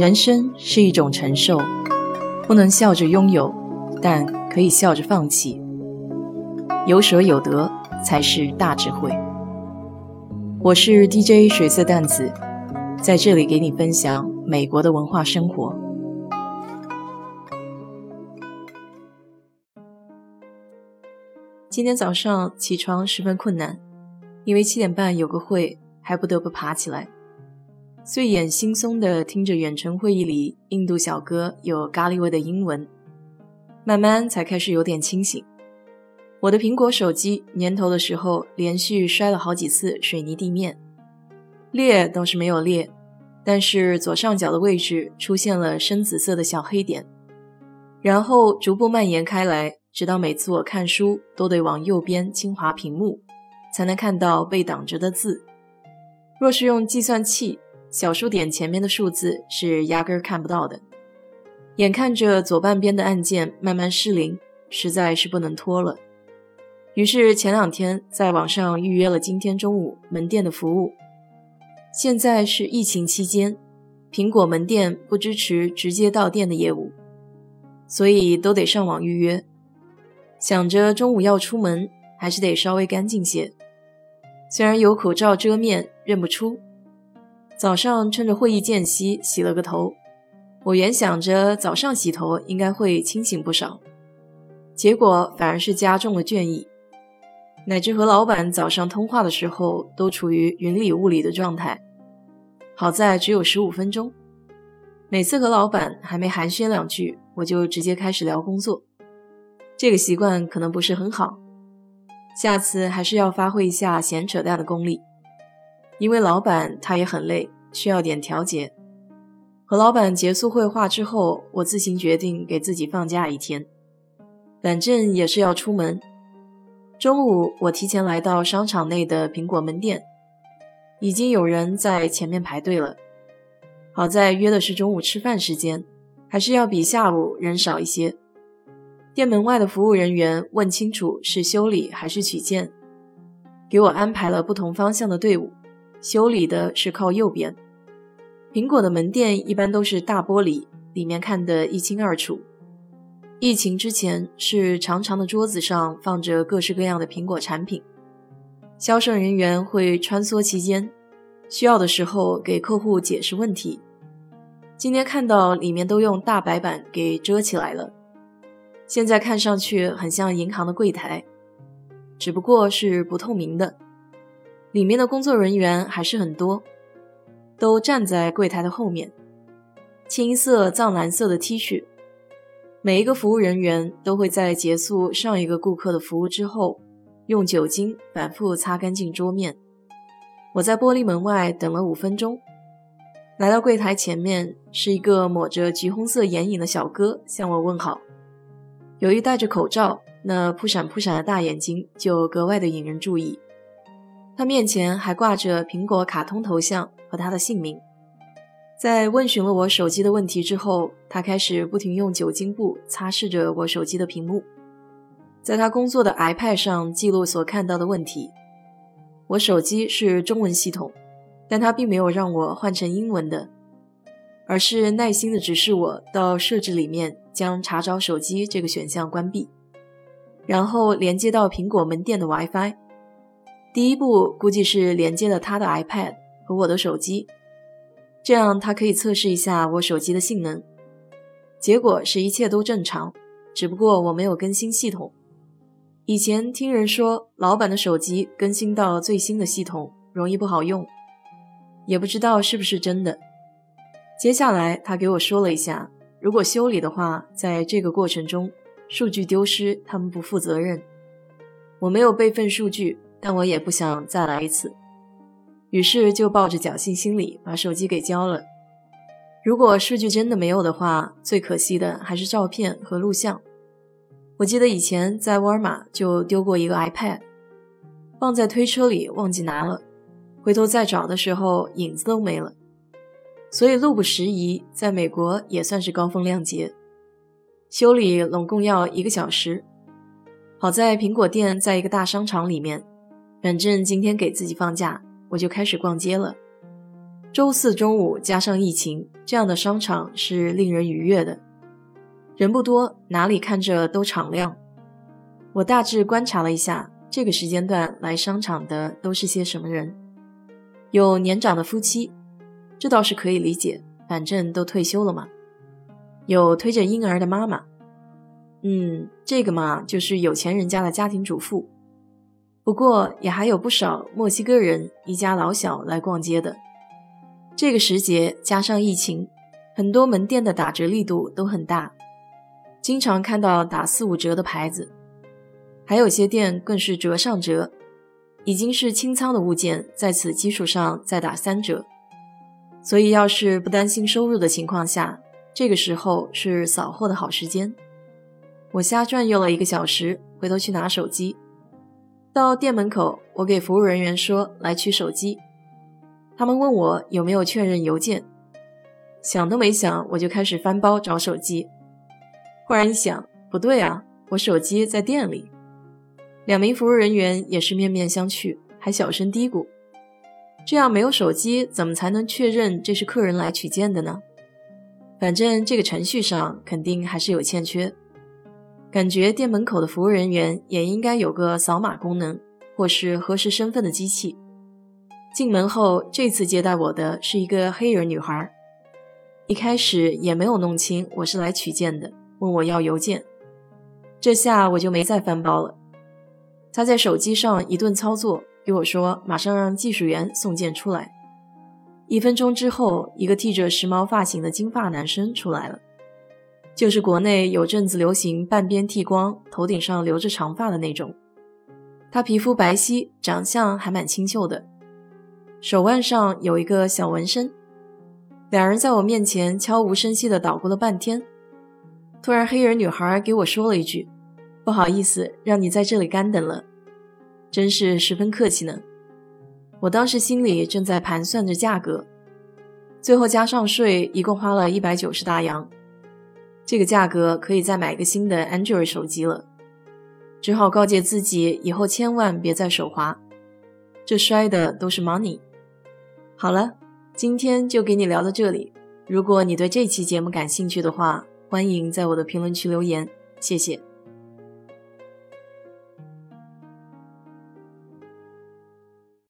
人生是一种承受，不能笑着拥有，但可以笑着放弃。有舍有得才是大智慧。我是 DJ 水色淡子，在这里给你分享美国的文化生活。今天早上起床十分困难，因为七点半有个会，还不得不爬起来。睡眼惺忪地听着远程会议里印度小哥有咖喱味的英文，慢慢才开始有点清醒。我的苹果手机年头的时候连续摔了好几次水泥地面，裂倒是没有裂，但是左上角的位置出现了深紫色的小黑点，然后逐步蔓延开来，直到每次我看书都得往右边轻滑屏幕，才能看到被挡着的字。若是用计算器。小数点前面的数字是压根儿看不到的。眼看着左半边的按键慢慢失灵，实在是不能拖了。于是前两天在网上预约了今天中午门店的服务。现在是疫情期间，苹果门店不支持直接到店的业务，所以都得上网预约。想着中午要出门，还是得稍微干净些。虽然有口罩遮面，认不出。早上趁着会议间隙洗了个头，我原想着早上洗头应该会清醒不少，结果反而是加重了倦意，乃至和老板早上通话的时候都处于云里雾里的状态。好在只有十五分钟，每次和老板还没寒暄两句，我就直接开始聊工作。这个习惯可能不是很好，下次还是要发挥一下闲扯淡的功力。因为老板他也很累，需要点调节。和老板结束会话之后，我自行决定给自己放假一天，反正也是要出门。中午我提前来到商场内的苹果门店，已经有人在前面排队了。好在约的是中午吃饭时间，还是要比下午人少一些。店门外的服务人员问清楚是修理还是取件，给我安排了不同方向的队伍。修理的是靠右边。苹果的门店一般都是大玻璃，里面看得一清二楚。疫情之前是长长的桌子上放着各式各样的苹果产品，销售人员会穿梭其间，需要的时候给客户解释问题。今天看到里面都用大白板给遮起来了，现在看上去很像银行的柜台，只不过是不透明的。里面的工作人员还是很多，都站在柜台的后面，青色藏蓝色的 T 恤。每一个服务人员都会在结束上一个顾客的服务之后，用酒精反复擦干净桌面。我在玻璃门外等了五分钟，来到柜台前面，是一个抹着橘红色眼影的小哥向我问好。由于戴着口罩，那扑闪扑闪的大眼睛就格外的引人注意。他面前还挂着苹果卡通头像和他的姓名。在问询了我手机的问题之后，他开始不停用酒精布擦拭着我手机的屏幕，在他工作的 iPad 上记录所看到的问题。我手机是中文系统，但他并没有让我换成英文的，而是耐心的指示我到设置里面将查找手机这个选项关闭，然后连接到苹果门店的 WiFi。第一步估计是连接了他的 iPad 和我的手机，这样他可以测试一下我手机的性能。结果是一切都正常，只不过我没有更新系统。以前听人说，老板的手机更新到最新的系统容易不好用，也不知道是不是真的。接下来他给我说了一下，如果修理的话，在这个过程中数据丢失，他们不负责任。我没有备份数据。但我也不想再来一次，于是就抱着侥幸心理把手机给交了。如果数据真的没有的话，最可惜的还是照片和录像。我记得以前在沃尔玛就丢过一个 iPad，放在推车里忘记拿了，回头再找的时候影子都没了。所以路不拾遗，在美国也算是高风亮节。修理拢共要一个小时，好在苹果店在一个大商场里面。反正今天给自己放假，我就开始逛街了。周四中午加上疫情，这样的商场是令人愉悦的，人不多，哪里看着都敞亮。我大致观察了一下，这个时间段来商场的都是些什么人？有年长的夫妻，这倒是可以理解，反正都退休了嘛。有推着婴儿的妈妈，嗯，这个嘛就是有钱人家的家庭主妇。不过也还有不少墨西哥人一家老小来逛街的。这个时节加上疫情，很多门店的打折力度都很大，经常看到打四五折的牌子，还有些店更是折上折，已经是清仓的物件，在此基础上再打三折。所以要是不担心收入的情况下，这个时候是扫货的好时间。我瞎转悠了一个小时，回头去拿手机，到店门口，我给服务人员说来取手机。他们问我有没有确认邮件，想都没想，我就开始翻包找手机。忽然一想，不对啊，我手机在店里。两名服务人员也是面面相觑，还小声嘀咕：“这样没有手机，怎么才能确认这是客人来取件的呢？”反正这个程序上肯定还是有欠缺，感觉店门口的服务人员也应该有个扫码功能，或是核实身份的机器。进门后，这次接待我的是一个黑人女孩。一开始也没有弄清我是来取件的，问我要邮件。这下我就没再翻包了。她在手机上一顿操作，给我说马上让技术员送件出来。一分钟之后，一个剃着时髦发型的金发男生出来了，就是国内有阵子流行半边剃光，头顶上留着长发的那种。他皮肤白皙，长相还蛮清秀的。手腕上有一个小纹身，两人在我面前悄无声息地捣鼓了半天。突然，黑人女孩给我说了一句：“不好意思，让你在这里干等了。”真是十分客气呢。我当时心里正在盘算着价格，最后加上税，一共花了一百九十大洋。这个价格可以再买个新的 Android 手机了，只好告诫自己以后千万别再手滑，这摔的都是 money。好了，今天就给你聊到这里。如果你对这期节目感兴趣的话，欢迎在我的评论区留言，谢谢。